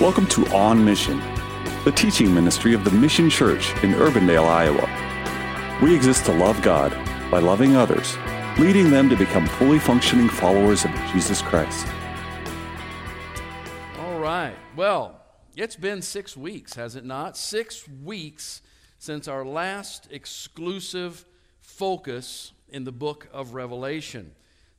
Welcome to On Mission, the teaching ministry of the Mission Church in Urbandale, Iowa. We exist to love God by loving others, leading them to become fully functioning followers of Jesus Christ. All right. Well, it's been six weeks, has it not? Six weeks since our last exclusive focus in the book of Revelation.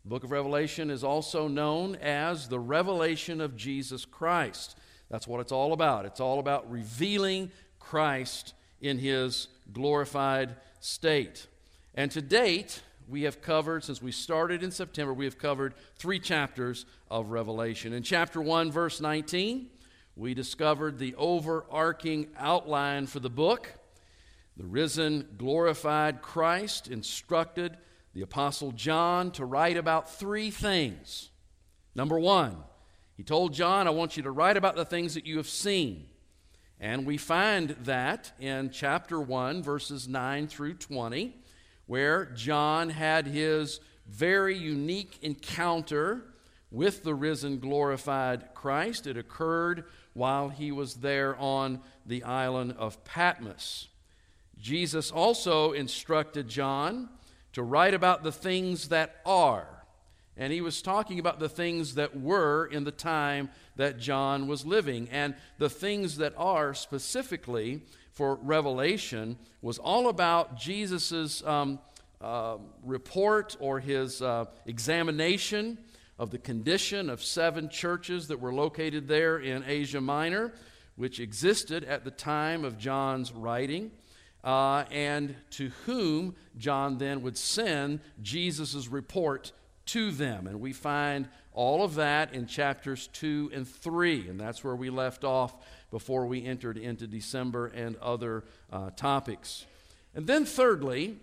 The book of Revelation is also known as the revelation of Jesus Christ. That's what it's all about. It's all about revealing Christ in his glorified state. And to date, we have covered, since we started in September, we have covered three chapters of Revelation. In chapter 1, verse 19, we discovered the overarching outline for the book. The risen, glorified Christ instructed the Apostle John to write about three things. Number one, he told John, I want you to write about the things that you have seen. And we find that in chapter 1, verses 9 through 20, where John had his very unique encounter with the risen, glorified Christ. It occurred while he was there on the island of Patmos. Jesus also instructed John to write about the things that are. And he was talking about the things that were in the time that John was living. And the things that are specifically for Revelation was all about Jesus' um, uh, report or his uh, examination of the condition of seven churches that were located there in Asia Minor, which existed at the time of John's writing uh, and to whom John then would send Jesus' report to them. And we find all of that in chapters 2 and 3, and that's where we left off before we entered into December and other uh, topics. And then, thirdly,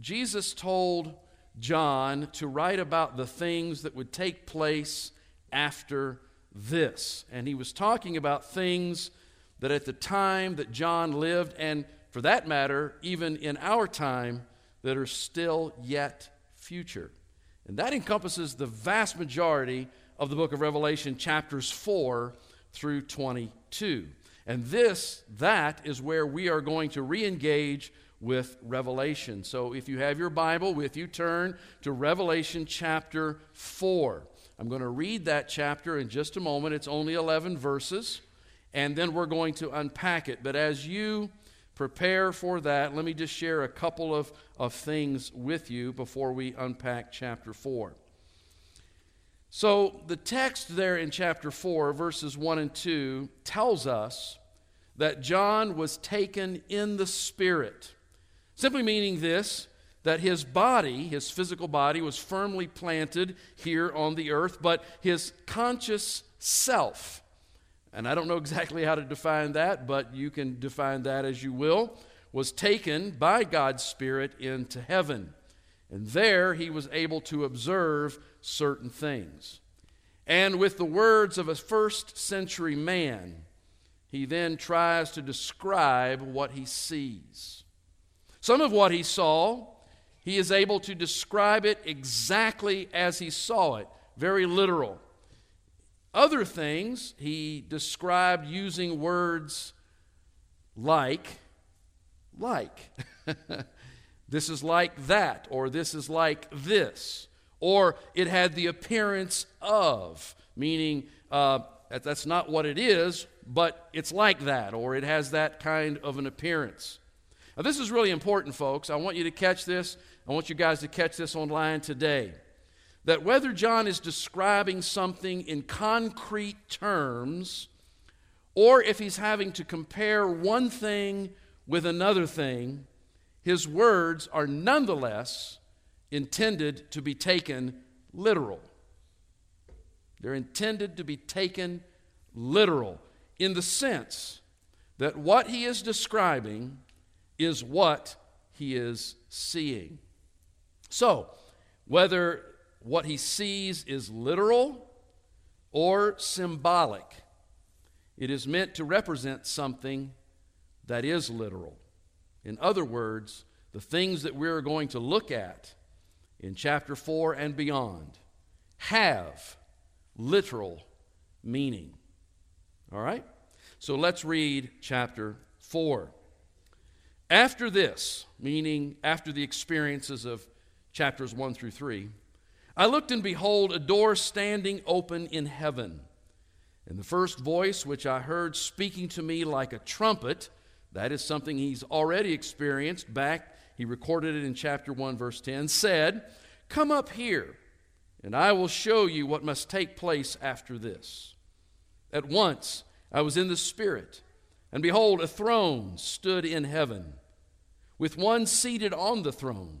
Jesus told John to write about the things that would take place after this. And he was talking about things that at the time that John lived, and for that matter, even in our time, that are still yet future. And that encompasses the vast majority of the book of Revelation, chapters 4 through 22. And this, that is where we are going to re engage with Revelation. So if you have your Bible with you, turn to Revelation chapter 4. I'm going to read that chapter in just a moment. It's only 11 verses, and then we're going to unpack it. But as you prepare for that, let me just share a couple of, of things with you before we unpack chapter 4. So, the text there in chapter 4, verses 1 and 2, tells us that John was taken in the Spirit. Simply meaning this that his body, his physical body, was firmly planted here on the earth, but his conscious self, and I don't know exactly how to define that, but you can define that as you will, was taken by God's Spirit into heaven. And there he was able to observe certain things. And with the words of a first century man, he then tries to describe what he sees. Some of what he saw, he is able to describe it exactly as he saw it, very literal. Other things he described using words like, like. this is like that, or this is like this, or it had the appearance of, meaning uh, that's not what it is, but it's like that, or it has that kind of an appearance. Now, this is really important, folks. I want you to catch this. I want you guys to catch this online today that whether John is describing something in concrete terms or if he's having to compare one thing with another thing, his words are nonetheless intended to be taken literal. They're intended to be taken literal in the sense that what he is describing is what he is seeing. So, whether what he sees is literal or symbolic. It is meant to represent something that is literal. In other words, the things that we're going to look at in chapter 4 and beyond have literal meaning. All right? So let's read chapter 4. After this, meaning after the experiences of chapters 1 through 3, I looked and behold a door standing open in heaven. And the first voice which I heard speaking to me like a trumpet, that is something he's already experienced back, he recorded it in chapter 1, verse 10, said, Come up here, and I will show you what must take place after this. At once I was in the Spirit, and behold, a throne stood in heaven, with one seated on the throne.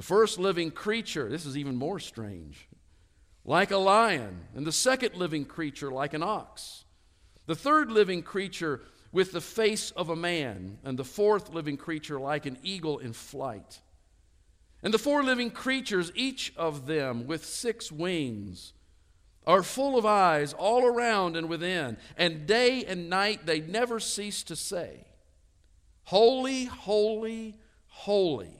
The first living creature, this is even more strange, like a lion, and the second living creature like an ox. The third living creature with the face of a man, and the fourth living creature like an eagle in flight. And the four living creatures, each of them with six wings, are full of eyes all around and within, and day and night they never cease to say, Holy, holy, holy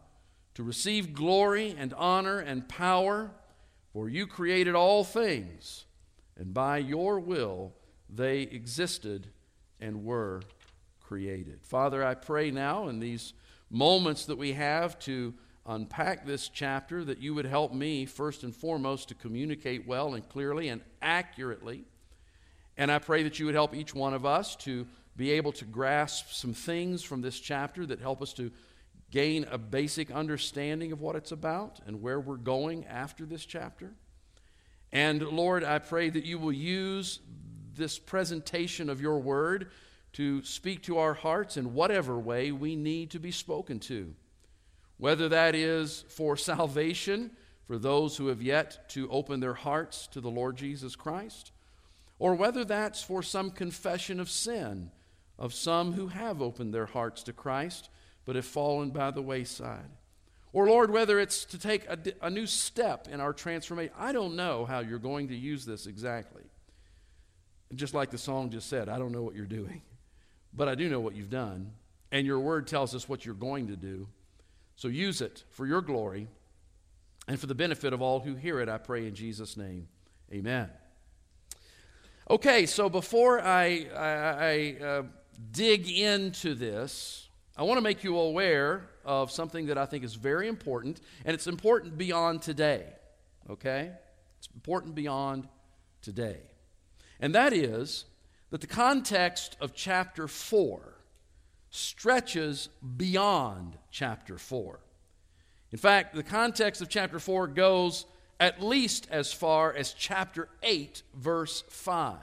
to receive glory and honor and power, for you created all things, and by your will they existed and were created. Father, I pray now in these moments that we have to unpack this chapter that you would help me, first and foremost, to communicate well and clearly and accurately. And I pray that you would help each one of us to be able to grasp some things from this chapter that help us to gain a basic understanding of what it's about and where we're going after this chapter. And Lord, I pray that you will use this presentation of your word to speak to our hearts in whatever way we need to be spoken to. Whether that is for salvation, for those who have yet to open their hearts to the Lord Jesus Christ, or whether that's for some confession of sin of some who have opened their hearts to Christ but have fallen by the wayside. Or, Lord, whether it's to take a, a, new step in our transformation, I don't know how you're going to use this exactly. Just like the song just said, I don't know what you're doing, but I do know what you've done, and your word tells us what you're going to do. So use it for your glory and for the benefit of all who hear it, I pray in Jesus' name. Amen. Okay, so before I, I, I uh, dig into this, I want to make you aware of something that I think is very important, and it's important beyond today, okay? It's important beyond today. And that is that the context of chapter 4 stretches beyond chapter 4. In fact, the context of chapter 4 goes at least as far as chapter 8, verse 5.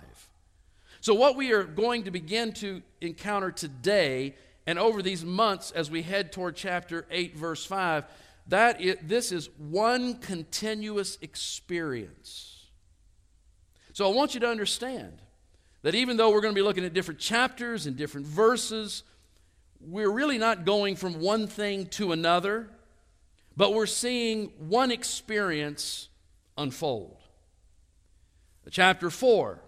So, what we are going to begin to encounter today and over these months, as we head toward chapter 8, verse 5, that this is one continuous experience. So I want you to understand that even though we're going to be looking at different chapters and different verses, we're really not going from one thing to another, but we're seeing one experience unfold. Chapter 4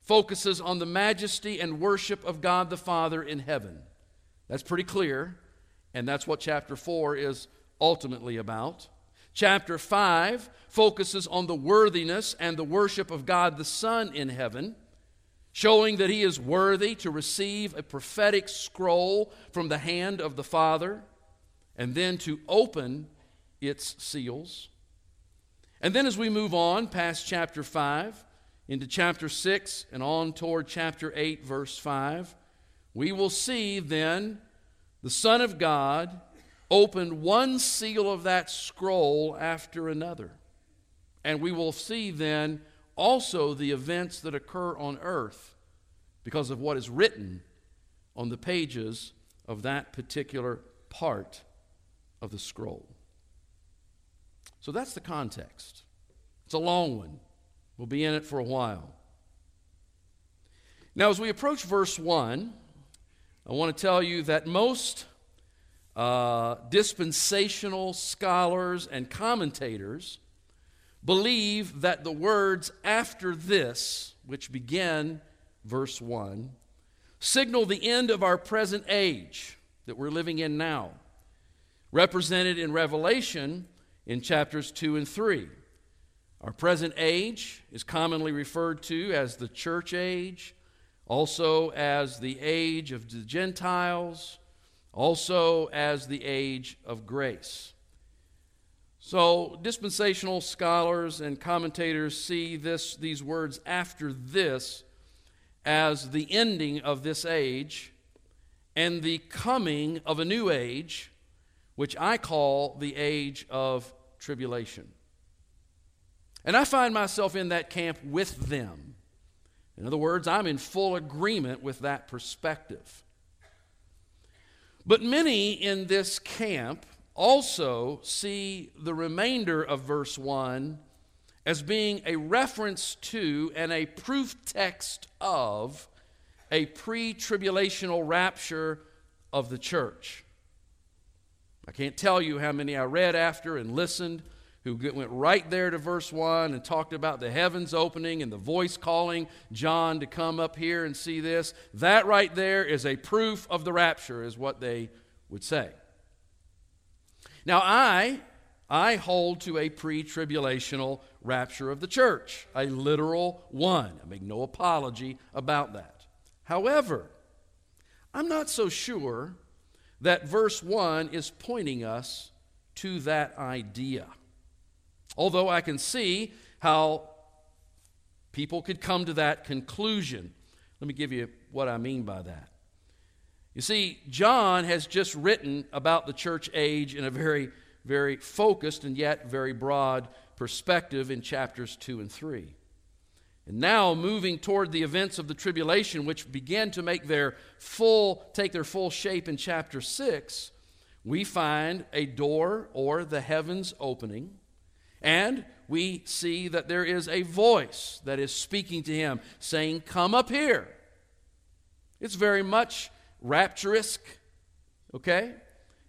focuses on the majesty and worship of God the Father in heaven. That's pretty clear, and that's what chapter 4 is ultimately about. Chapter 5 focuses on the worthiness and the worship of God the Son in heaven, showing that he is worthy to receive a prophetic scroll from the hand of the Father and then to open its seals. And then as we move on past chapter 5, into chapter 6 and on toward chapter 8, verse 5, we will see then the Son of God open one seal of that scroll after another. And we will see then also the events that occur on earth because of what is written on the pages of that particular part of the scroll. So that's the context. It's a long one. We'll be in it for a while. Now, as we approach verse 1, I want to tell you that most uh, dispensational scholars and commentators believe that the words after this, which begin verse 1, signal the end of our present age that we're living in now, represented in Revelation in chapters 2 and 3. Our present age is commonly referred to as the church age, also as the age of the Gentiles, also as the age of grace. So, dispensational scholars and commentators see this, these words after this as the ending of this age and the coming of a new age, which I call the age of tribulation. And I find myself in that camp with them. In other words, I'm in full agreement with that perspective. But many in this camp also see the remainder of verse 1 as being a reference to and a proof text of a pre tribulational rapture of the church. I can't tell you how many I read after and listened who went right there to verse 1 and talked about the heavens opening and the voice calling John to come up here and see this. That right there is a proof of the rapture, is what they would say. Now, I, I hold to a pre tribulational rapture of the church, a literal one. I make no apology about that. However, I'm not so sure that verse 1 is pointing us to that idea. Although I can see how people could come to that conclusion. Let me give you what I mean by that. You see, John has just written about the church age in a very, very focused and yet very broad perspective in chapters 2 and 3. And now moving toward the events of the tribulation which begin to make their full take their full shape in chapter 6, we find a door or the heavens opening and we see that there is a voice that is speaking to him, saying, Come up here. It's very much rapturous, okay?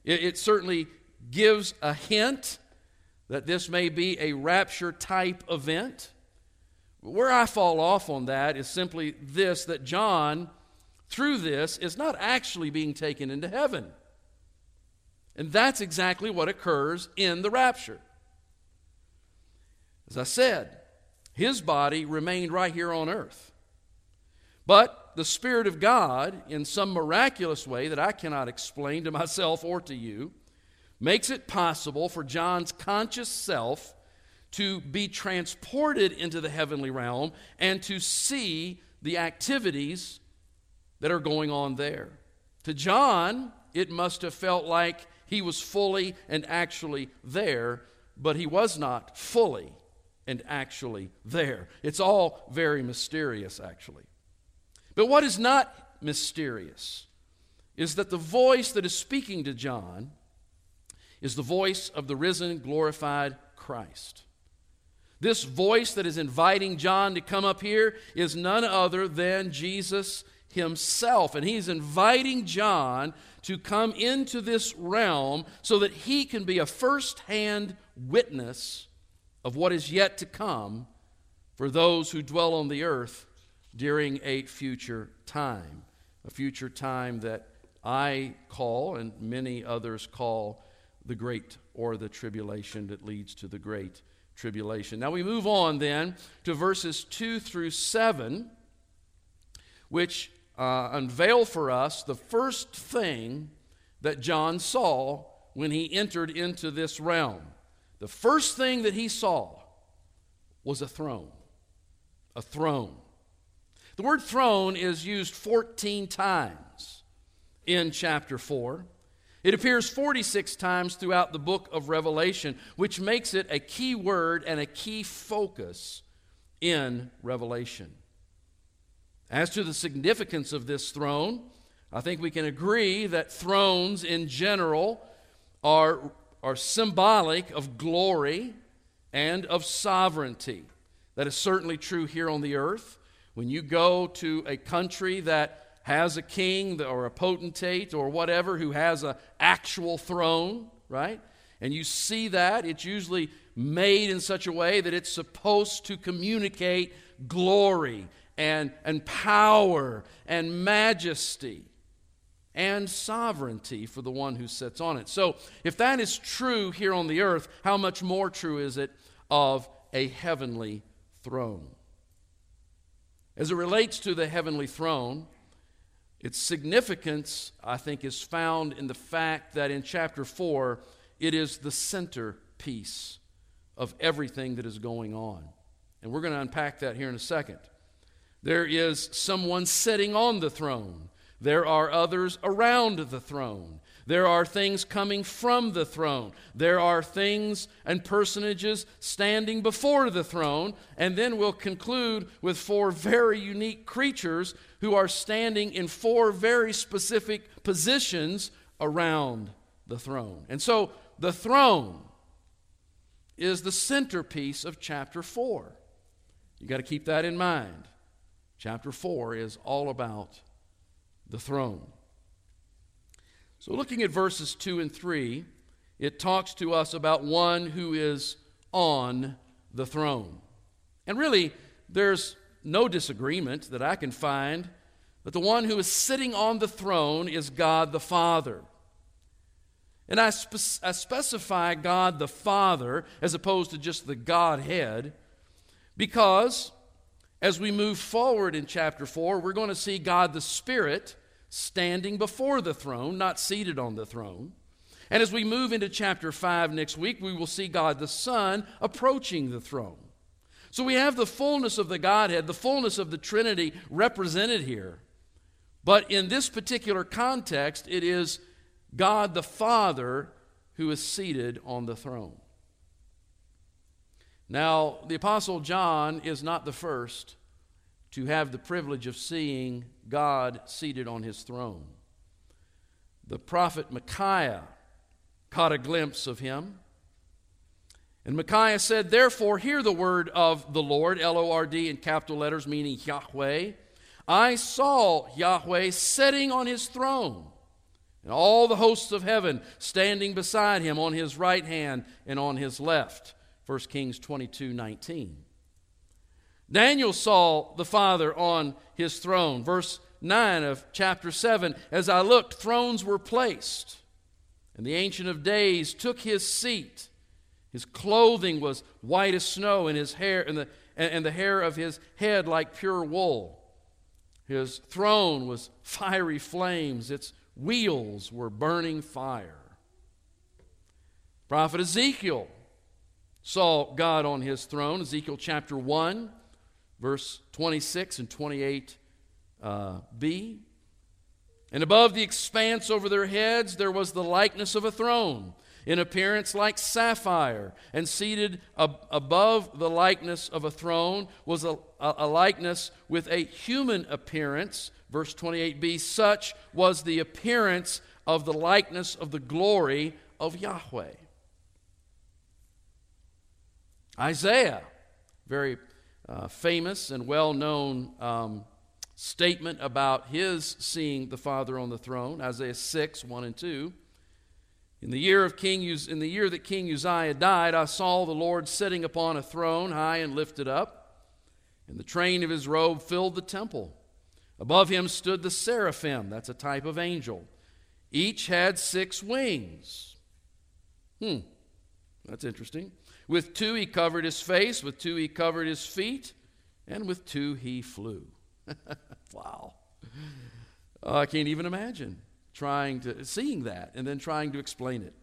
It, it certainly gives a hint that this may be a rapture type event. Where I fall off on that is simply this that John, through this, is not actually being taken into heaven. And that's exactly what occurs in the rapture. As I said, his body remained right here on earth. But the Spirit of God, in some miraculous way that I cannot explain to myself or to you, makes it possible for John's conscious self to be transported into the heavenly realm and to see the activities that are going on there. To John, it must have felt like he was fully and actually there, but he was not fully and actually there. It's all very mysterious, actually. But what is not mysterious is that the voice that is speaking to John is the voice of the risen, glorified Christ. This voice that is inviting John to come up here is none other than Jesus himself. And he's inviting John to come into this realm so that he can be a first hand witness of what is yet to come for those who dwell on the earth during a future time, a future time that I call and many others call the great or the tribulation that leads to the great tribulation. Now we move on then to verses 2 through 7, which uh, unveil for us the first thing that John saw when he entered into this realm. The first thing that he saw was a throne. A throne. The word throne is used 14 times in chapter 4. It appears 46 times throughout the book of Revelation, which makes it a key word and a key focus in Revelation. As to the significance of this throne, I think we can agree that thrones in general are, are symbolic of glory and of sovereignty. That is certainly true here on the earth. When you go to a country that has a king or a potentate or whatever who has an actual throne, right? And you see that, it's usually made in such a way that it's supposed to communicate glory and, and power and majesty and sovereignty for the one who sits on it. So, if that is true here on the earth, how much more true is it of a heavenly throne? As it relates to the heavenly throne, its significance, I think, is found in the fact that in chapter 4, it is the centerpiece of everything that is going on. And we're going to unpack that here in a second. There is someone sitting on the throne, there are others around the throne. There are things coming from the throne. There are things and personages standing before the throne. And then we'll conclude with four very unique creatures who are standing in four very specific positions around the throne. And so the throne is the centerpiece of chapter 4. You got to keep that in mind. Chapter 4 is all about the throne. So, looking at verses 2 and 3, it talks to us about one who is on the throne. And really, there's no disagreement that I can find that the one who is sitting on the throne is God the Father. And I, spe- I specify God the Father as opposed to just the Godhead because as we move forward in chapter 4, we're going to see God the Spirit standing before the throne, not seated on the throne. And as we move into chapter 5 next week, we will see God the Son approaching the throne. So we have the fullness of the Godhead, the fullness of the Trinity represented here. But in this particular context, it is God the Father who is seated on the throne. Now, the Apostle John is not the first to have the privilege of seeing God seated on his throne. The prophet Micaiah caught a glimpse of him. And Micaiah said, Therefore, hear the word of the Lord, L O R D in capital letters, meaning Yahweh. I saw Yahweh sitting on his throne, and all the hosts of heaven standing beside him on his right hand and on his left. 1 Kings 22 19. Daniel saw the Father on his throne. Verse 9 of chapter 7 As I looked, thrones were placed, and the Ancient of Days took his seat. His clothing was white as snow, and his hair and the, and the hair of his head like pure wool. His throne was fiery flames, its wheels were burning fire. Prophet Ezekiel saw God on his throne, Ezekiel chapter 1 verse 26 and 28b. Uh, and above the expanse over their heads there was the likeness of a throne, in appearance like sapphire, and seated ab- above the likeness of a throne was a, a, a likeness with a human appearance. Verse 28b such was the appearance of the likeness of the glory of Yahweh. Isaiah, very uh, famous and well known um, statement about his seeing the Father on the throne, Isaiah 6 1 and 2. In the year of King Uz- in the year that King Uzziah died, I saw the Lord sitting upon a throne, high and lifted up, and the train of his robe filled the temple. Above him stood the seraphim, that's a type of angel. Each had six wings. Hmm, that's interesting. With two he covered his face, with two he covered his feet, and with two he flew. wow. Oh, I can't even imagine trying to seeing that and then trying to explain it.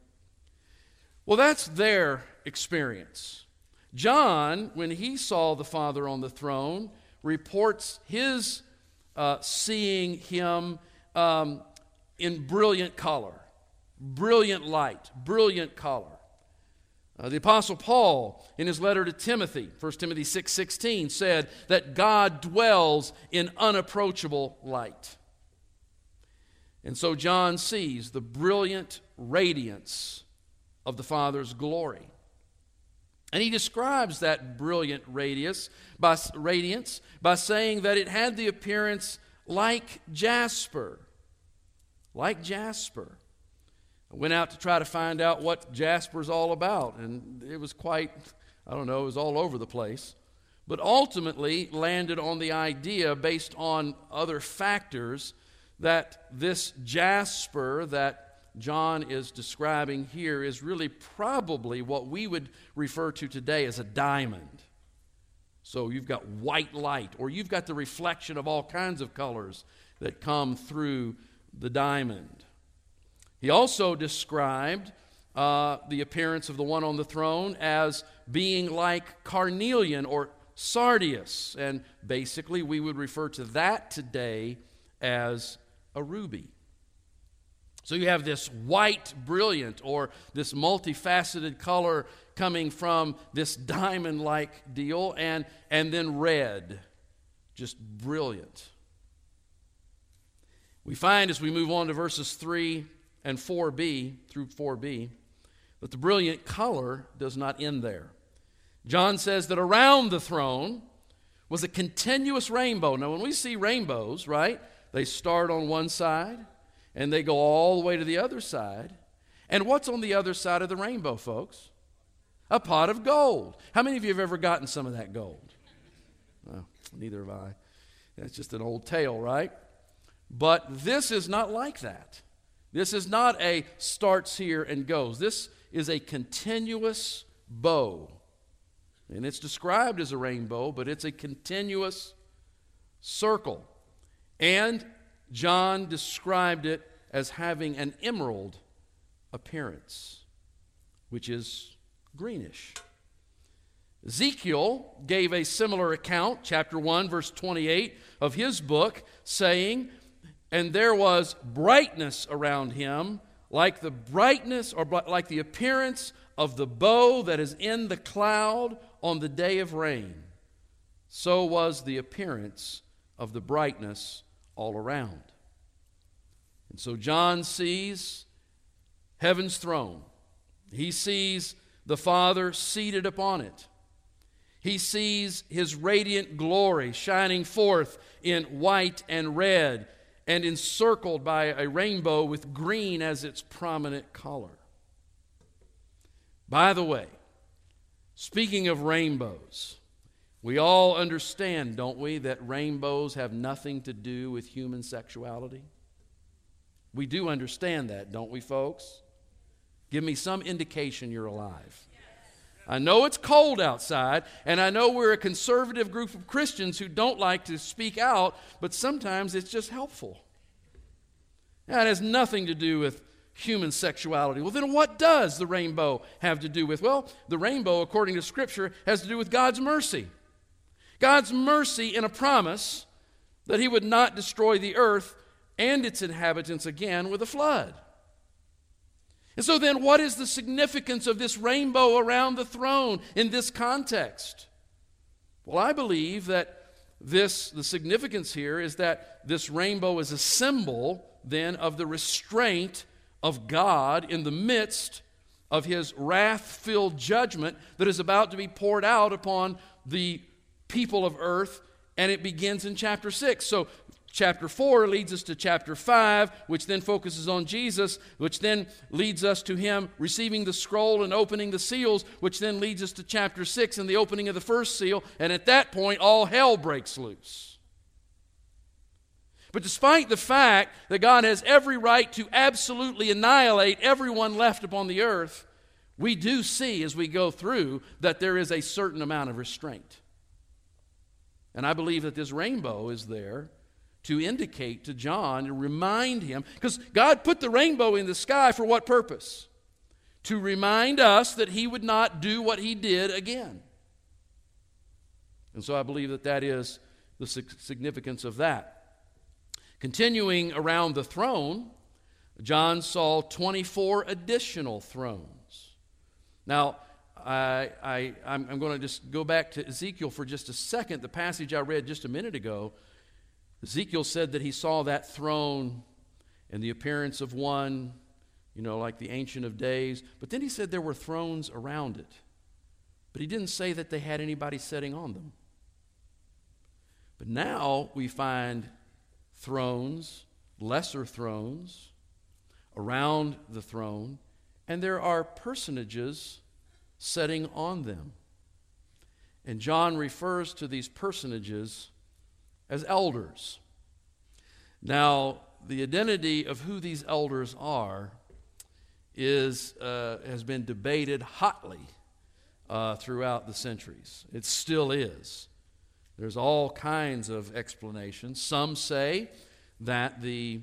Well, that's their experience. John, when he saw the Father on the throne, reports his uh, seeing him um, in brilliant color, brilliant light, brilliant color. Uh, the apostle Paul in his letter to Timothy, 1 Timothy 6:16 said that God dwells in unapproachable light. And so John sees the brilliant radiance of the Father's glory. And he describes that brilliant radiance by, radiance by saying that it had the appearance like jasper. Like jasper. I went out to try to find out what jasper's all about, and it was quite, I don't know, it was all over the place. But ultimately landed on the idea, based on other factors, that this jasper that John is describing here is really probably what we would refer to today as a diamond. So you've got white light, or you've got the reflection of all kinds of colors that come through the diamond. He also described uh, the appearance of the one on the throne as being like carnelian or sardius. And basically, we would refer to that today as a ruby. So you have this white, brilliant, or this multifaceted color coming from this diamond like deal, and, and then red, just brilliant. We find as we move on to verses 3 and 4b through 4b but the brilliant color does not end there. John says that around the throne was a continuous rainbow. Now, when we see rainbows, right, they start on one side and they go all the way to the other side. And what's on the other side of the rainbow, folks? A pot of gold. How many of you have ever gotten some of that gold? Well, neither have I. That's just an old tale, right? But this is not like that. This is not a starts here and goes. This is a continuous bow. And it's described as a rainbow, but it's a continuous circle. And John described it as having an emerald appearance, which is greenish. Ezekiel gave a similar account, chapter 1, verse 28 of his book, saying, And there was brightness around him, like the brightness or like the appearance of the bow that is in the cloud on the day of rain. So was the appearance of the brightness all around. And so John sees heaven's throne. He sees the Father seated upon it. He sees his radiant glory shining forth in white and red and encircled by a rainbow with green as its prominent color. By the way, speaking of rainbows, we all understand, don't we, that rainbows have nothing to do with human sexuality? We do understand that, don't we, folks? Give me some indication you're alive. I know it's cold outside, and I know we're a conservative group of Christians who don't like to speak out, but sometimes it's just helpful. That has nothing to do with human sexuality. Well, then what does the rainbow have to do with? Well, the rainbow, according to Scripture, has to do with God's mercy. God's mercy in a promise that He would not destroy the earth and its inhabitants again with a flood. And so, then, what is the significance of this rainbow around the throne in this context? Well, I believe that this, the significance here is that this rainbow is a symbol then of the restraint of God in the midst of his wrath filled judgment that is about to be poured out upon the people of earth, and it begins in chapter 6. So, Chapter 4 leads us to chapter 5, which then focuses on Jesus, which then leads us to him receiving the scroll and opening the seals, which then leads us to chapter 6 and the opening of the first seal. And at that point, all hell breaks loose. But despite the fact that God has every right to absolutely annihilate everyone left upon the earth, we do see as we go through that there is a certain amount of restraint. And I believe that this rainbow is there to indicate to John and remind him, because God put the rainbow in the sky for what purpose? To remind us that he would not do what he did again. And so I believe that that is the significance of that. Continuing around the throne, John saw 24 additional thrones. Now, I, I, I'm going to just go back to Ezekiel for just a second. The passage I read just a minute ago Ezekiel said that he saw that throne and the appearance of one, you know, like the Ancient of Days. But then he said there were thrones around it. But he didn't say that they had anybody sitting on them. But now we find thrones, lesser thrones, around the throne, and there are personages sitting on them. And John refers to these personages as elders. Now, the identity of who these elders are is, uh, has been debated hotly uh, throughout the centuries. It still is. There's all kinds of explanations. Some say that the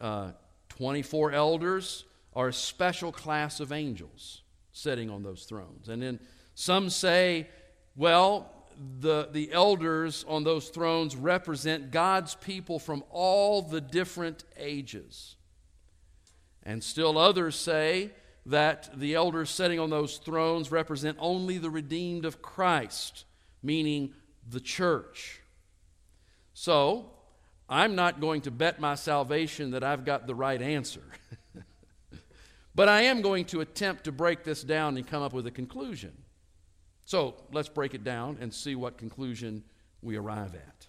uh, 24 elders are a special class of angels sitting on those thrones. And then some say, well, the, the elders on those thrones represent God's people from all the different ages. And still others say that the elders sitting on those thrones represent only the redeemed of Christ, meaning the church. So, I'm not going to bet my salvation that I've got the right answer. but I am going to attempt to break this down and come up with a conclusion. So let's break it down and see what conclusion we arrive at.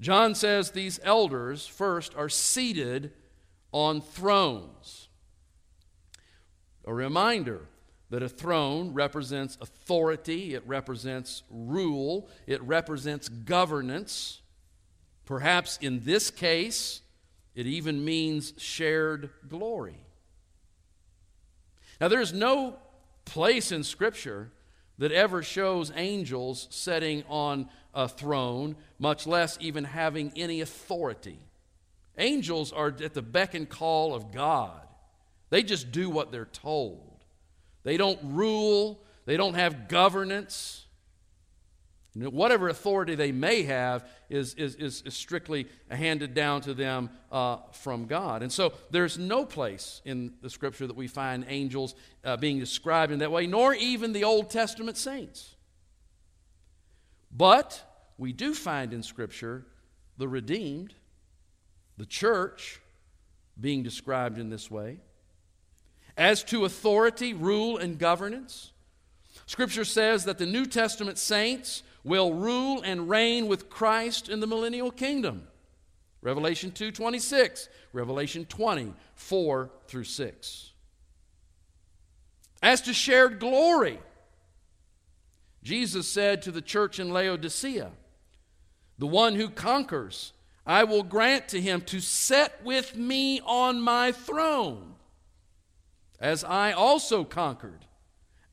John says these elders, first, are seated on thrones. A reminder that a throne represents authority, it represents rule, it represents governance. Perhaps in this case, it even means shared glory. Now, there's no place in Scripture that ever shows angels sitting on a throne, much less even having any authority. Angels are at the beck and call of God. They just do what they're told. They don't rule, they don't have governance. Whatever authority they may have is, is, is, is strictly handed down to them uh, from God. And so there's no place in the scripture that we find angels uh, being described in that way, nor even the Old Testament saints. But we do find in scripture the redeemed, the church, being described in this way. As to authority, rule, and governance, Scripture says that the New Testament saints will rule and reign with Christ in the millennial kingdom. Revelation 2:26, Revelation 20, 4 through 6. As to shared glory, Jesus said to the church in Laodicea, The one who conquers, I will grant to him to set with me on my throne, as I also conquered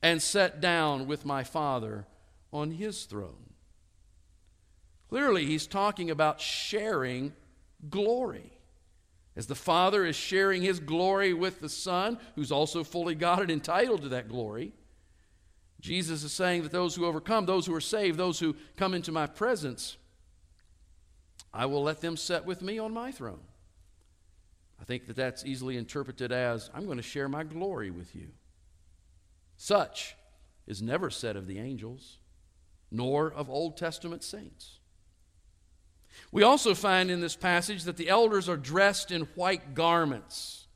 and sat down with my Father on his throne. Clearly, he's talking about sharing glory. As the Father is sharing his glory with the Son, who's also fully God and entitled to that glory, Jesus is saying that those who overcome, those who are saved, those who come into my presence, I will let them sit with me on my throne. I think that that's easily interpreted as I'm going to share my glory with you. Such is never said of the angels nor of Old Testament saints. We also find in this passage that the elders are dressed in white garments,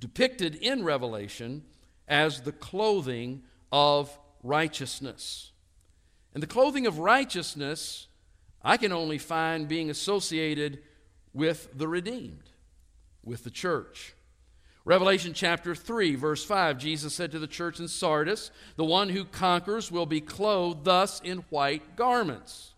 depicted in Revelation as the clothing of righteousness. And the clothing of righteousness, I can only find being associated with the redeemed, with the church. Revelation chapter 3, verse 5, Jesus said to the church in Sardis, The one who conquers will be clothed thus in white garments.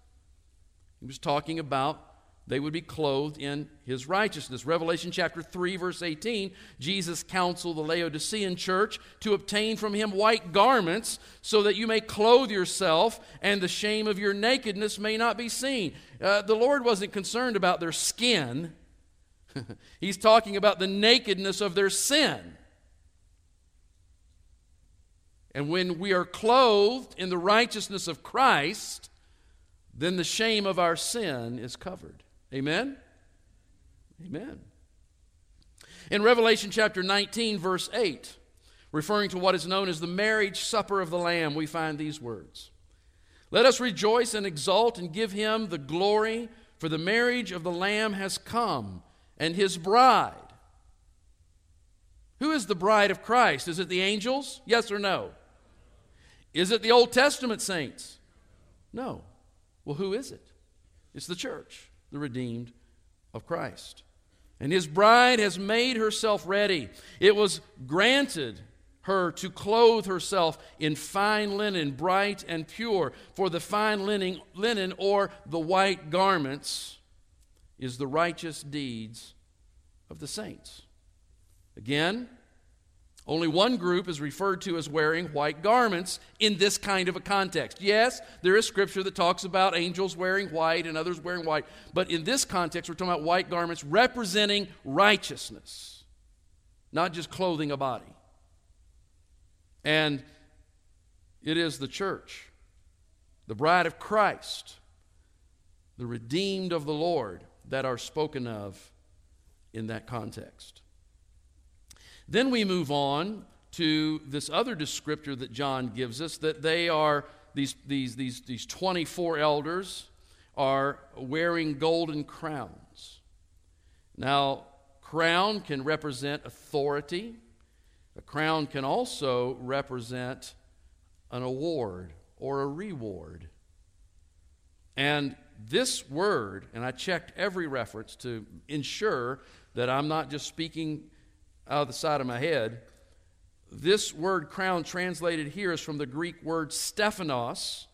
He was talking about they would be clothed in his righteousness. Revelation chapter 3, verse 18, Jesus counseled the Laodicean church to obtain from him white garments so that you may clothe yourself and the shame of your nakedness may not be seen. Uh, the Lord wasn't concerned about their skin, He's talking about the nakedness of their sin. And when we are clothed in the righteousness of Christ, then the shame of our sin is covered. Amen? Amen. In Revelation chapter 19, verse 8, referring to what is known as the marriage supper of the Lamb, we find these words Let us rejoice and exult and give him the glory, for the marriage of the Lamb has come and his bride. Who is the bride of Christ? Is it the angels? Yes or no? Is it the Old Testament saints? No. Well, who is it? It's the church, the redeemed of Christ. And his bride has made herself ready. It was granted her to clothe herself in fine linen, bright and pure. For the fine linen, linen or the white garments is the righteous deeds of the saints. Again, only one group is referred to as wearing white garments in this kind of a context. Yes, there is scripture that talks about angels wearing white and others wearing white, but in this context, we're talking about white garments representing righteousness, not just clothing a body. And it is the church, the bride of Christ, the redeemed of the Lord, that are spoken of in that context. Then we move on to this other descriptor that John gives us that they are, these, these, these, these 24 elders are wearing golden crowns. Now, crown can represent authority. A crown can also represent an award or a reward. And this word, and I checked every reference to ensure that I'm not just speaking out of the side of my head. This word crown translated here is from the Greek word Stephanos,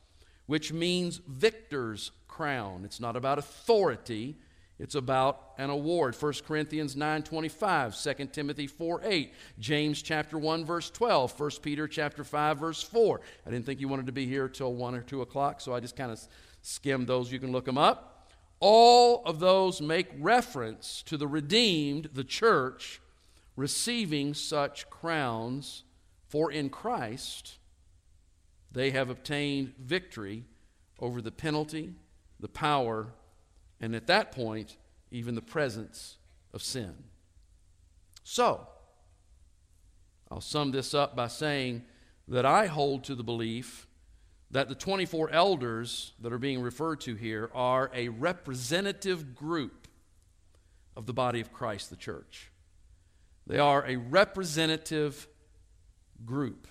which means victor's crown. It's not about authority, it's about an award. 1 Corinthians 9:25, 2 Timothy 4:8, James chapter 1 verse 12, 1 Peter chapter 5 verse 4. I didn't think you wanted to be here till 1 or 2 o'clock, so I just kind of skimmed those. You can look them up. All of those make reference to the redeemed, the church, receiving such crowns, for in Christ they have obtained victory over the penalty, the power, and at that point, even the presence of sin. So, I'll sum this up by saying that I hold to the belief that the 24 elders that are being referred to here are a representative group of the body of Christ, the church. They are a representative group.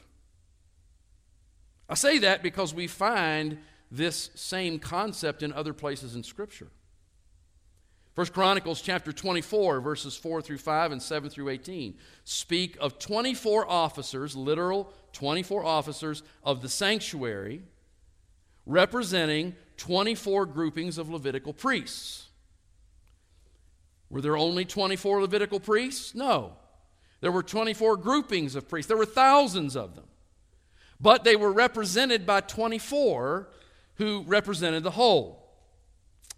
I say that because we find this same concept in other places in Scripture. First Chronicles chapter 24, verses 4 through 5 and 7 through 18 speak of 24 officers, literal 24 officers of the sanctuary, representing 24 groupings of Levitical priests. Were there only 24 Levitical priests? No. There were 24 groupings of priests, there were thousands of them. But they were represented by 24 who represented the whole.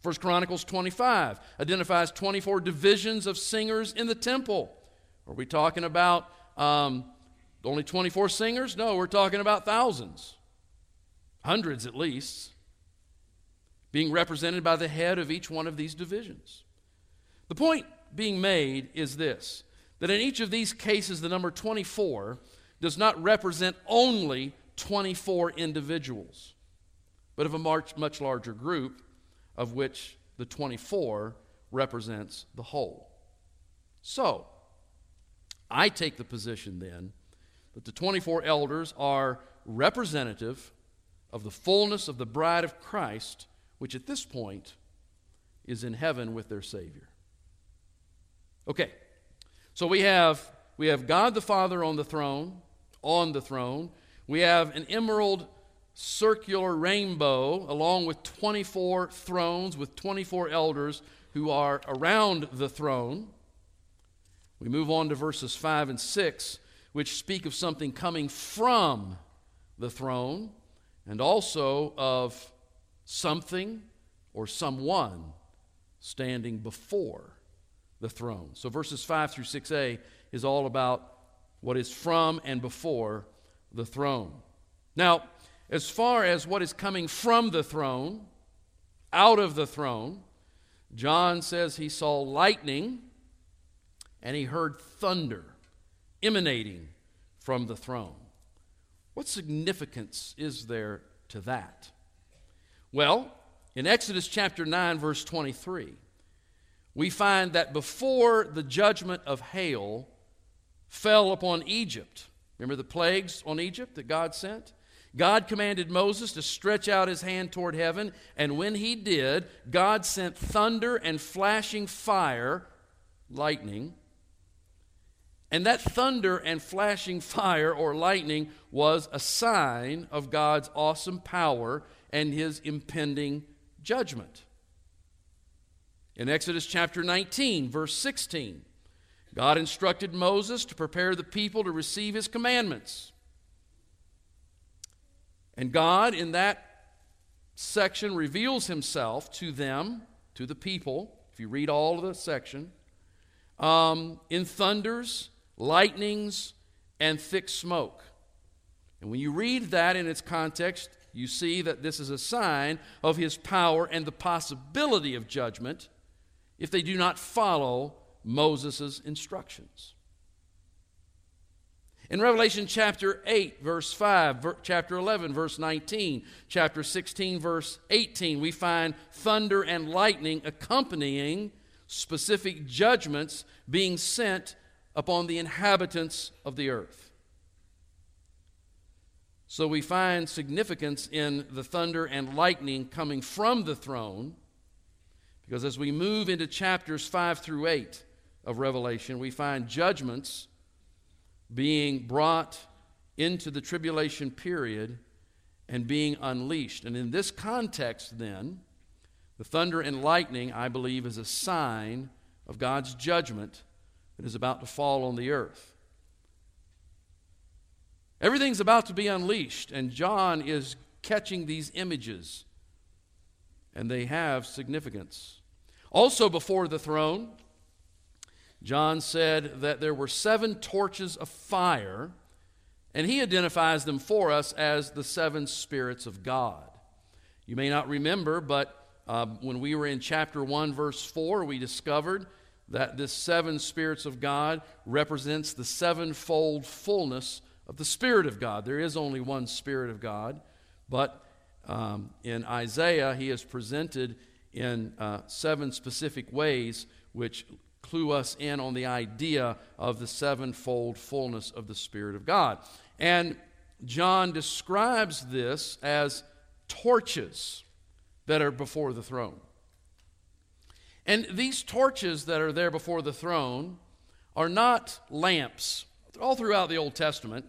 First Chronicles 25 identifies 24 divisions of singers in the temple. Are we talking about um, only 24 singers? No, we're talking about thousands, hundreds at least, being represented by the head of each one of these divisions. The point being made is this that in each of these cases, the number 24 does not represent only 24 individuals, but of a much, much larger group, of which the 24 represents the whole. So, I take the position then that the 24 elders are representative of the fullness of the bride of Christ, which at this point is in heaven with their Savior. Okay, so we have, we have God the Father on the throne, on the throne. We have an emerald circular rainbow along with 24 thrones with 24 elders who are around the throne. We move on to verses 5 and 6, which speak of something coming from the throne and also of something or someone standing before the throne. So verses 5 through 6a is all about what is from and before the throne. Now, as far as what is coming from the throne, out of the throne, John says he saw lightning and he heard thunder emanating from the throne. What significance is there to that? Well, in Exodus chapter 9, verse 23, we find that before the judgment of hail fell upon Egypt, remember the plagues on Egypt that God sent? God commanded Moses to stretch out his hand toward heaven, and when he did, God sent thunder and flashing fire, lightning. And that thunder and flashing fire or lightning was a sign of God's awesome power and his impending judgment. In Exodus chapter 19, verse 16, God instructed Moses to prepare the people to receive his commandments. And God, in that section, reveals himself to them, to the people, if you read all of the section, um, in thunders, lightnings, and thick smoke. And when you read that in its context, you see that this is a sign of his power and the possibility of judgment if they do not follow Moses' instructions. In Revelation chapter 8, verse 5, ver- chapter 11, verse 19, chapter 16, verse 18, we find thunder and lightning accompanying specific judgments being sent upon the inhabitants of the earth. So we find significance in the thunder and lightning coming from the throne, because as we move into chapters 5 through 8 of Revelation, we find judgments being brought into the tribulation period and being unleashed. And in this context, then, the thunder and lightning, I believe, is a sign of God's judgment that is about to fall on the earth. Everything's about to be unleashed, and John is catching these images, and they have significance. Also, before the throne, John said that there were seven torches of fire, and he identifies them for us as the seven spirits of God. You may not remember, but uh, when we were in chapter 1, verse 4, we discovered that this seven spirits of God represents the sevenfold fullness of the Spirit of God. There is only one Spirit of God, but um, in Isaiah, he is presented in uh, seven specific ways which clue us in on the idea of the sevenfold fullness of the Spirit of God. And John describes this as torches that are before the throne. And these torches that are there before the throne are not lamps. All throughout the Old Testament,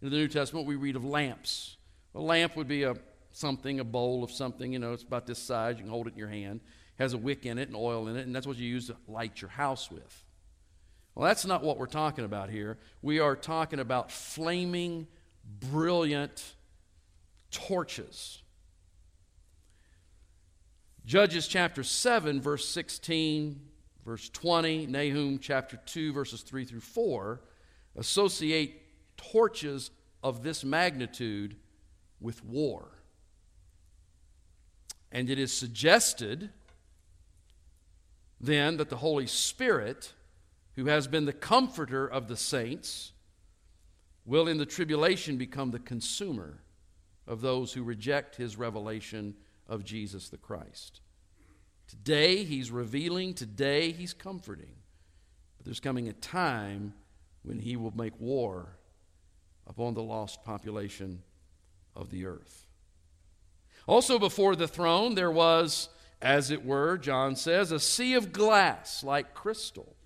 in the New Testament, we read of lamps. A lamp would be a something, a bowl of something, you know, it's about this size, you can hold it in your hand has a wick in it and oil in it, and that's what you use to light your house with. Well, that's not what we're talking about here. We are talking about flaming, brilliant torches. Judges chapter 7, verse 16, verse 20, Nahum chapter 2, verses 3 through 4 associate torches of this magnitude with war. And it is suggested then that the Holy Spirit, who has been the comforter of the saints, will in the tribulation become the consumer of those who reject his revelation of Jesus the Christ. Today he's revealing, today he's comforting. But there's coming a time when he will make war upon the lost population of the earth. Also, before the throne, there was, as it were, John says, a sea of glass like crystal.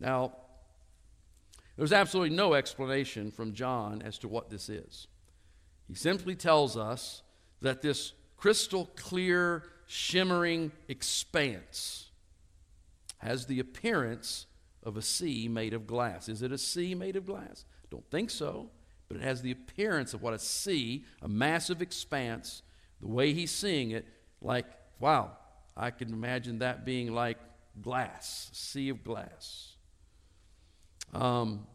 Now, there's absolutely no explanation from John as to what this is. He simply tells us that this crystal clear, shimmering expanse has the appearance of a sea made of glass. Is it a sea made of glass? Don't think so, but it has the appearance of what a sea, a massive expanse, the way he's seeing it, like, wow, I can imagine that being like glass, sea of glass. Um,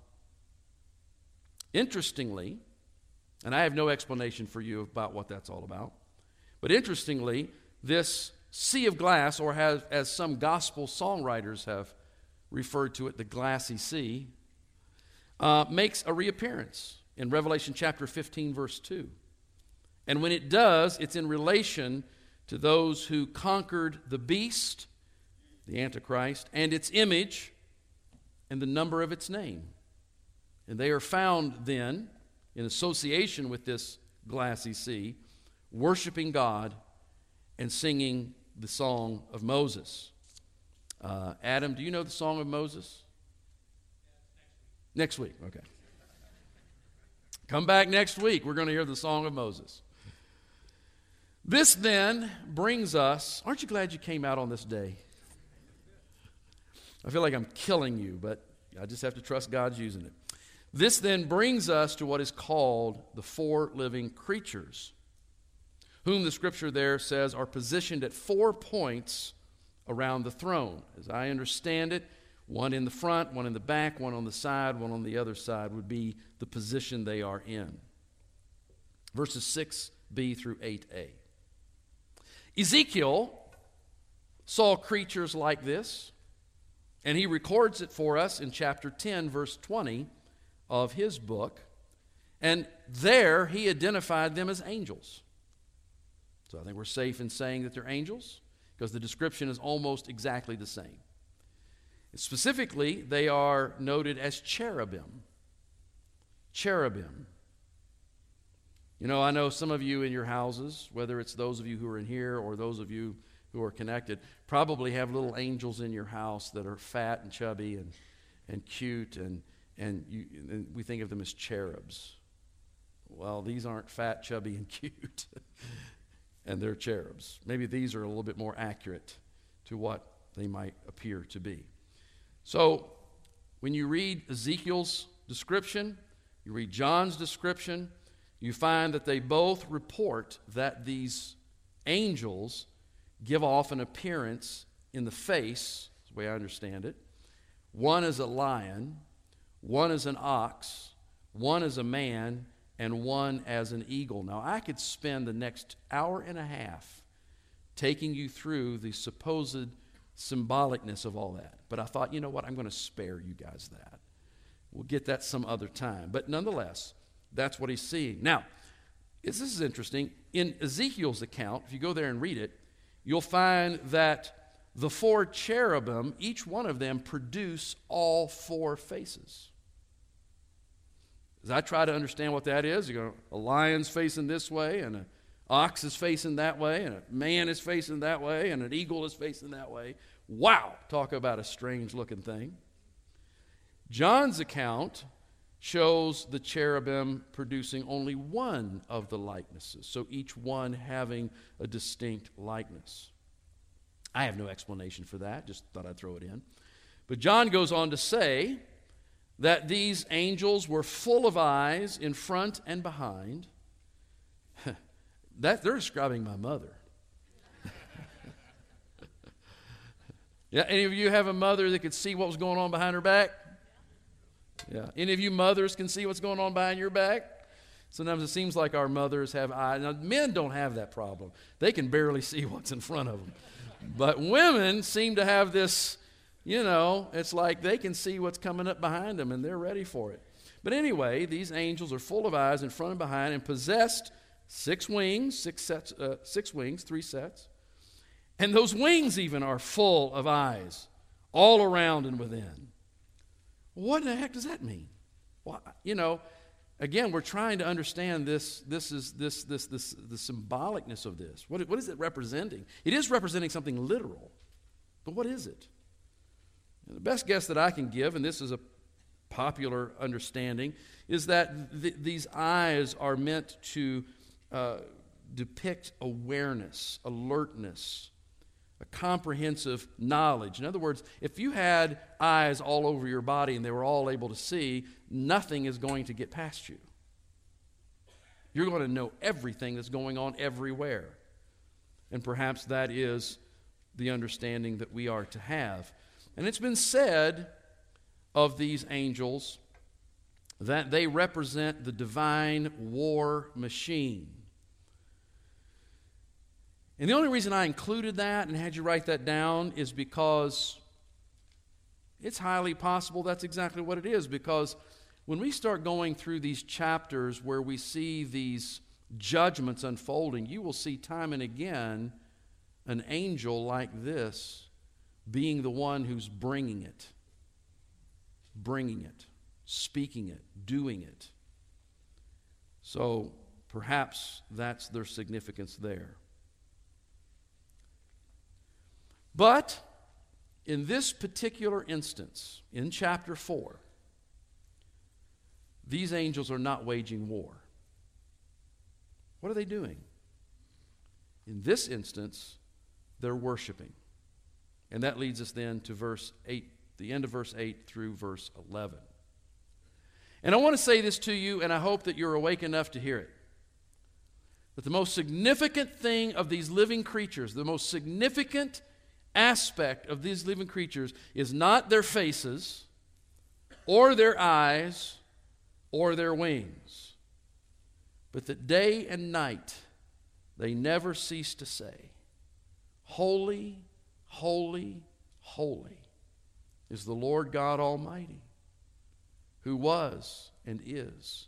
interestingly, and I have no explanation for you about what that's all about, but interestingly, this sea of glass, or has, as some gospel songwriters have referred to it, the glassy sea, uh, makes a reappearance in Revelation chapter 15, verse 2. And when it does, it's in relation to those who conquered the beast, the Antichrist, and its image and the number of its name. And they are found then in association with this glassy sea, worshiping God and singing the song of Moses. Uh, Adam, do you know the song of Moses? Next week, okay. Come back next week. We're going to hear the song of Moses. This then brings us. Aren't you glad you came out on this day? I feel like I'm killing you, but I just have to trust God's using it. This then brings us to what is called the four living creatures, whom the scripture there says are positioned at four points around the throne. As I understand it, one in the front, one in the back, one on the side, one on the other side would be the position they are in. Verses 6b through 8a. Ezekiel saw creatures like this, and he records it for us in chapter 10, verse 20 of his book. And there he identified them as angels. So I think we're safe in saying that they're angels because the description is almost exactly the same. Specifically, they are noted as cherubim. Cherubim. You know, I know some of you in your houses, whether it's those of you who are in here or those of you who are connected, probably have little angels in your house that are fat and chubby and, and cute, and, and, you, and we think of them as cherubs. Well, these aren't fat, chubby, and cute, and they're cherubs. Maybe these are a little bit more accurate to what they might appear to be. So, when you read Ezekiel's description, you read John's description, you find that they both report that these angels give off an appearance in the face, the way I understand it. One is a lion, one is an ox, one is a man, and one as an eagle. Now, I could spend the next hour and a half taking you through the supposed symbolicness of all that. But I thought, you know what? I'm going to spare you guys that. We'll get that some other time. But nonetheless, that's what he's seeing. Now, this is interesting. In Ezekiel's account, if you go there and read it, you'll find that the four cherubim, each one of them, produce all four faces. As I try to understand what that is, you go, a lion's facing this way, and an ox is facing that way, and a man is facing that way, and an eagle is facing that way. Wow, talk about a strange looking thing. John's account shows the cherubim producing only one of the likenesses, so each one having a distinct likeness. I have no explanation for that, just thought I'd throw it in. But John goes on to say that these angels were full of eyes in front and behind. That they're describing my mother. yeah, any of you have a mother that could see what was going on behind her back? Yeah. Any of you mothers can see what's going on behind your back? Sometimes it seems like our mothers have eyes. Now, men don't have that problem. They can barely see what's in front of them. But women seem to have this, you know, it's like they can see what's coming up behind them and they're ready for it. But anyway, these angels are full of eyes in front and behind and possessed six wings, six sets, uh, six wings, three sets. And those wings even are full of eyes all around and within. What the heck does that mean? Well, you know, again, we're trying to understand this, this is this, this, this, the symbolicness of this. What, what is it representing? It is representing something literal, but what is it? And the best guess that I can give, and this is a popular understanding, is that th- these eyes are meant to uh, depict awareness, alertness, a comprehensive knowledge. In other words, if you had eyes all over your body and they were all able to see, nothing is going to get past you. You're going to know everything that's going on everywhere. And perhaps that is the understanding that we are to have. And it's been said of these angels that they represent the divine war machine. And the only reason I included that and had you write that down is because it's highly possible that's exactly what it is. Because when we start going through these chapters where we see these judgments unfolding, you will see time and again an angel like this being the one who's bringing it, bringing it, speaking it, doing it. So perhaps that's their significance there. But in this particular instance, in chapter 4, these angels are not waging war. What are they doing? In this instance, they're worshiping. And that leads us then to verse 8, the end of verse 8 through verse 11. And I want to say this to you, and I hope that you're awake enough to hear it. That the most significant thing of these living creatures, the most significant aspect of these living creatures is not their faces or their eyes or their wings, but that day and night they never cease to say, Holy, holy, holy is the Lord God Almighty, who was and is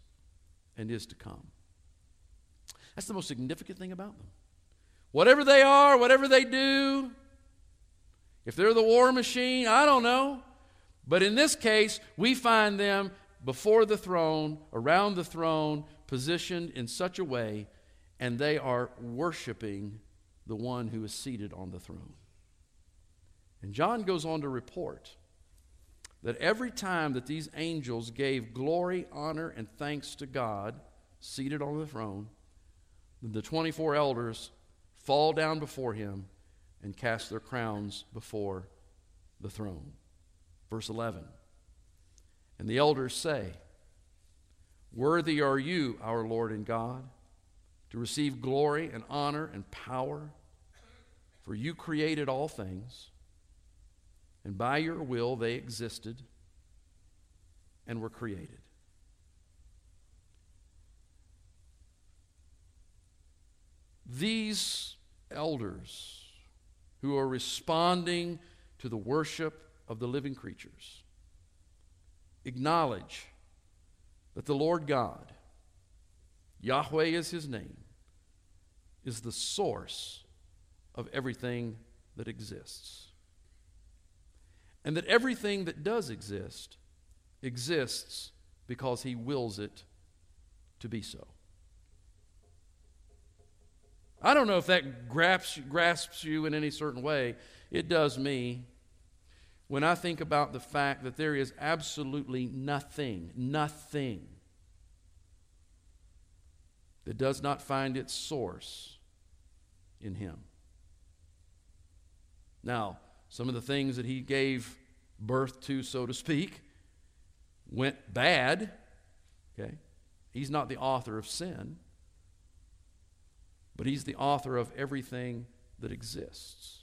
and is to come. That's the most significant thing about them. Whatever they are, whatever they do, if they're the war machine, I don't know. But in this case, we find them before the throne, around the throne, positioned in such a way, and they are worshiping the one who is seated on the throne. And John goes on to report that every time that these angels gave glory, honor, and thanks to God, seated on the throne, the 24 elders fall down before him and cast their crowns before the throne. Verse 11. And the elders say, Worthy are you, our Lord and God, to receive glory and honor and power, for you created all things, and by your will they existed and were created. These elders who are responding to the worship of the living creatures. Acknowledge that the Lord God, Yahweh is his name, is the source of everything that exists. And that everything that does exist exists because he wills it to be so. I don't know if that grasps, grasps you in any certain way. It does me when I think about the fact that there is absolutely nothing, nothing that does not find its source in Him. Now, some of the things that He gave birth to, so to speak, went bad. Okay? He's not the author of sin but He's the author of everything that exists.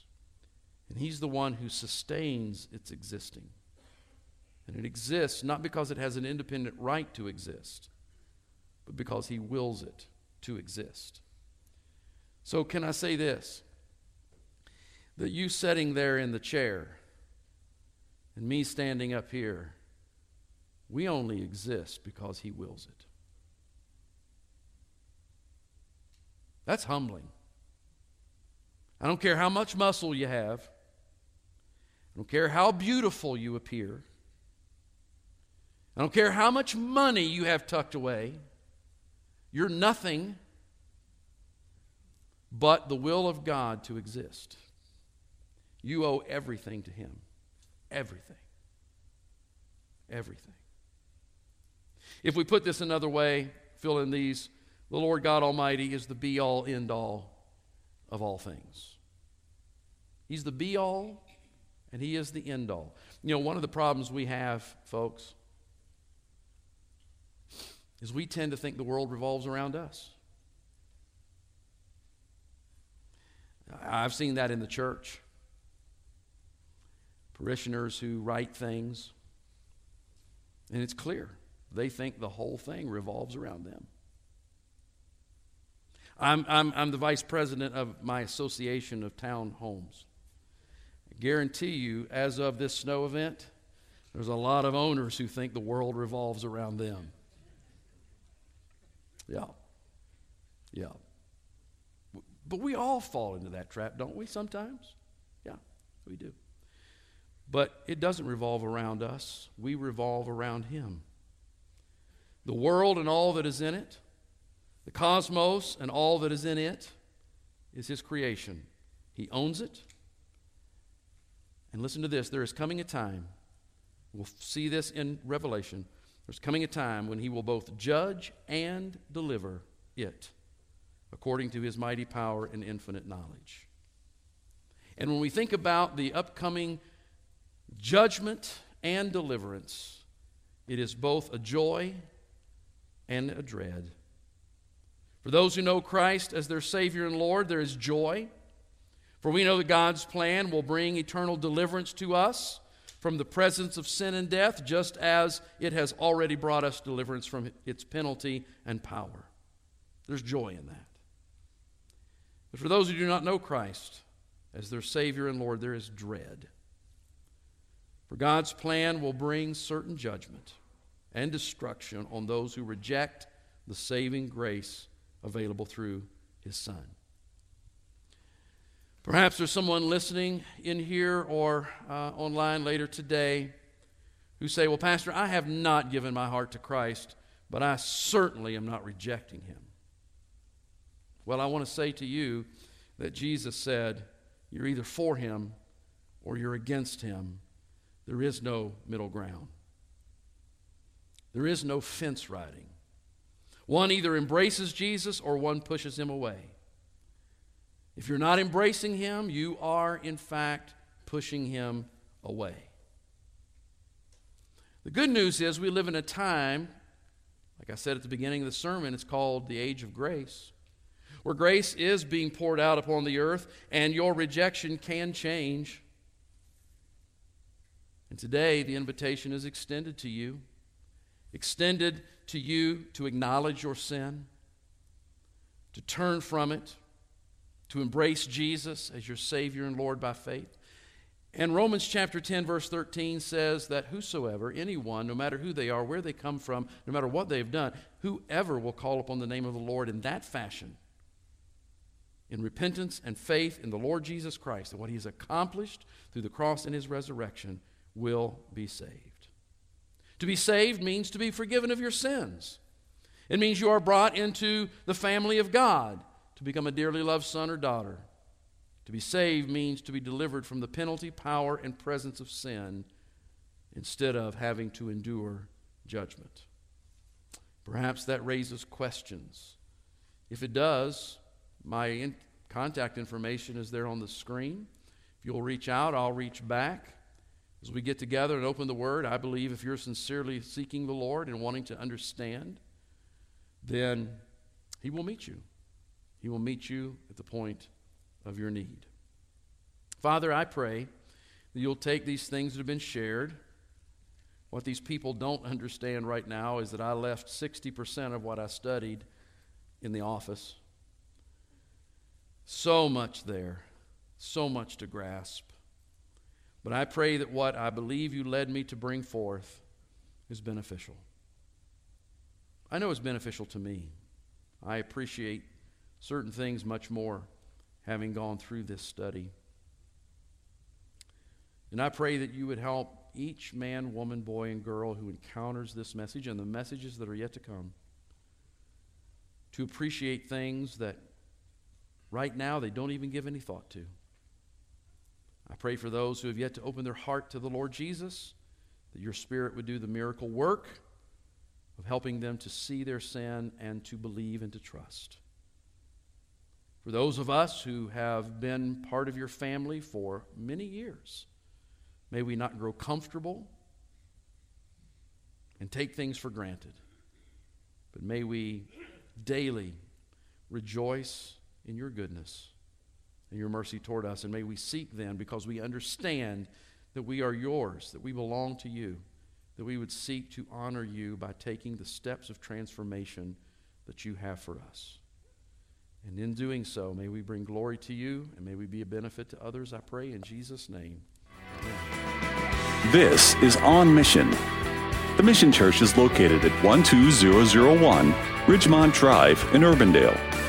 And He's the one who sustains its existing. And it exists not because it has an independent right to exist, but because He wills it to exist. So, can I say this? That you sitting there in the chair and me standing up here, we only exist because He wills it. That's humbling. I don't care how much muscle you have, I don't care how beautiful you appear. I don't care how much money you have tucked away, you're nothing but the will of God to exist. You owe everything to Him. Everything. Everything. If we put this another way, fill in these the Lord God Almighty is the be all, end all of all things. He's the be all and He is the end all. You know, one of the problems we have, folks, is we tend to think the world revolves around us. I've seen that in the church. Parishioners who write things, and it's clear they think the whole thing revolves around them. I'm, I'm, I'm the vice president of my association of town homes. I guarantee you, as of this snow event, there's a lot of owners who think the world revolves around them. Yeah. Yeah. But we all fall into that trap, don't we, sometimes? Yeah, we do. But it doesn't revolve around us, we revolve around Him. The world and all that is in it, the cosmos and all that is in it, is His creation. He owns it. And listen to this there is coming a time, we'll see this in Revelation, there's coming a time when He will both judge and deliver it according to his mighty power and infinite knowledge. And when we think about the upcoming judgment and deliverance, it is both a joy and a dread. For those who know Christ as their Savior and Lord, there is joy. For we know that God's plan will bring eternal deliverance to us from the presence of sin and death, just as it has already brought us deliverance from its penalty and power. There's joy in that. But for those who do not know Christ as their Savior and Lord, there is dread. For God's plan will bring certain judgment and destruction on those who reject the saving grace available through His Son. Perhaps there's someone listening in here or uh, online later today who say, Well, Pastor, I have not given my heart to Christ, but I certainly am not rejecting Him. Well, I want to say to you that Jesus said, You're either for him or you're against him. There is no middle ground, there is no fence riding. One either embraces Jesus or one pushes him away. If you're not embracing him, you are, in fact, pushing him away. The good news is we live in a time, like I said at the beginning of the sermon, it's called the age of grace where grace is being poured out upon the earth, and your rejection can change. And today, the invitation is extended to you, extended to you to acknowledge your sin, to turn from it, to embrace Jesus as your Savior and Lord by faith. And Romans chapter 10, verse 13 says that whosoever, anyone, no matter who they are, where they come from, no matter what they've done, whoever will call upon the name of the Lord in that fashion in repentance and faith in the Lord Jesus Christ and what he has accomplished through the cross and his resurrection will be saved. To be saved means to be forgiven of your sins. It means you are brought into the family of God to become a dearly loved son or daughter. To be saved means to be delivered from the penalty, power, and presence of sin instead of having to endure judgment. Perhaps that raises questions. If it does, my in- contact information is there on the screen. If you'll reach out, I'll reach back. As we get together and open the Word, I believe if you're sincerely seeking the Lord and wanting to understand, then He will meet you. He will meet you at the point of your need. Father, I pray that you'll take these things that have been shared. What these people don't understand right now is that I left 60% of what I studied in the office. So much there, so much to grasp. But I pray that what I believe you led me to bring forth is beneficial. I know it's beneficial to me. I appreciate certain things much more having gone through this study. And I pray that you would help each man, woman, boy, and girl who encounters this message and the messages that are yet to come to appreciate things that right now they don't even give any thought to. I pray for those who have yet to open their heart to the Lord Jesus, that your Spirit would do the miracle work of helping them to see their sin and to believe and to trust. For those of us who have been part of your family for many years, may we not grow comfortable and take things for granted, but may we daily rejoice in your goodness and your mercy toward us. And may we seek then, because we understand that we are yours, that we belong to you, that we would seek to honor you by taking the steps of transformation that you have for us. And in doing so, may we bring glory to you and may we be a benefit to others, I pray in Jesus' name. This is On Mission. The Mission Church is located at 12001 Ridgemont Drive in Urbandale.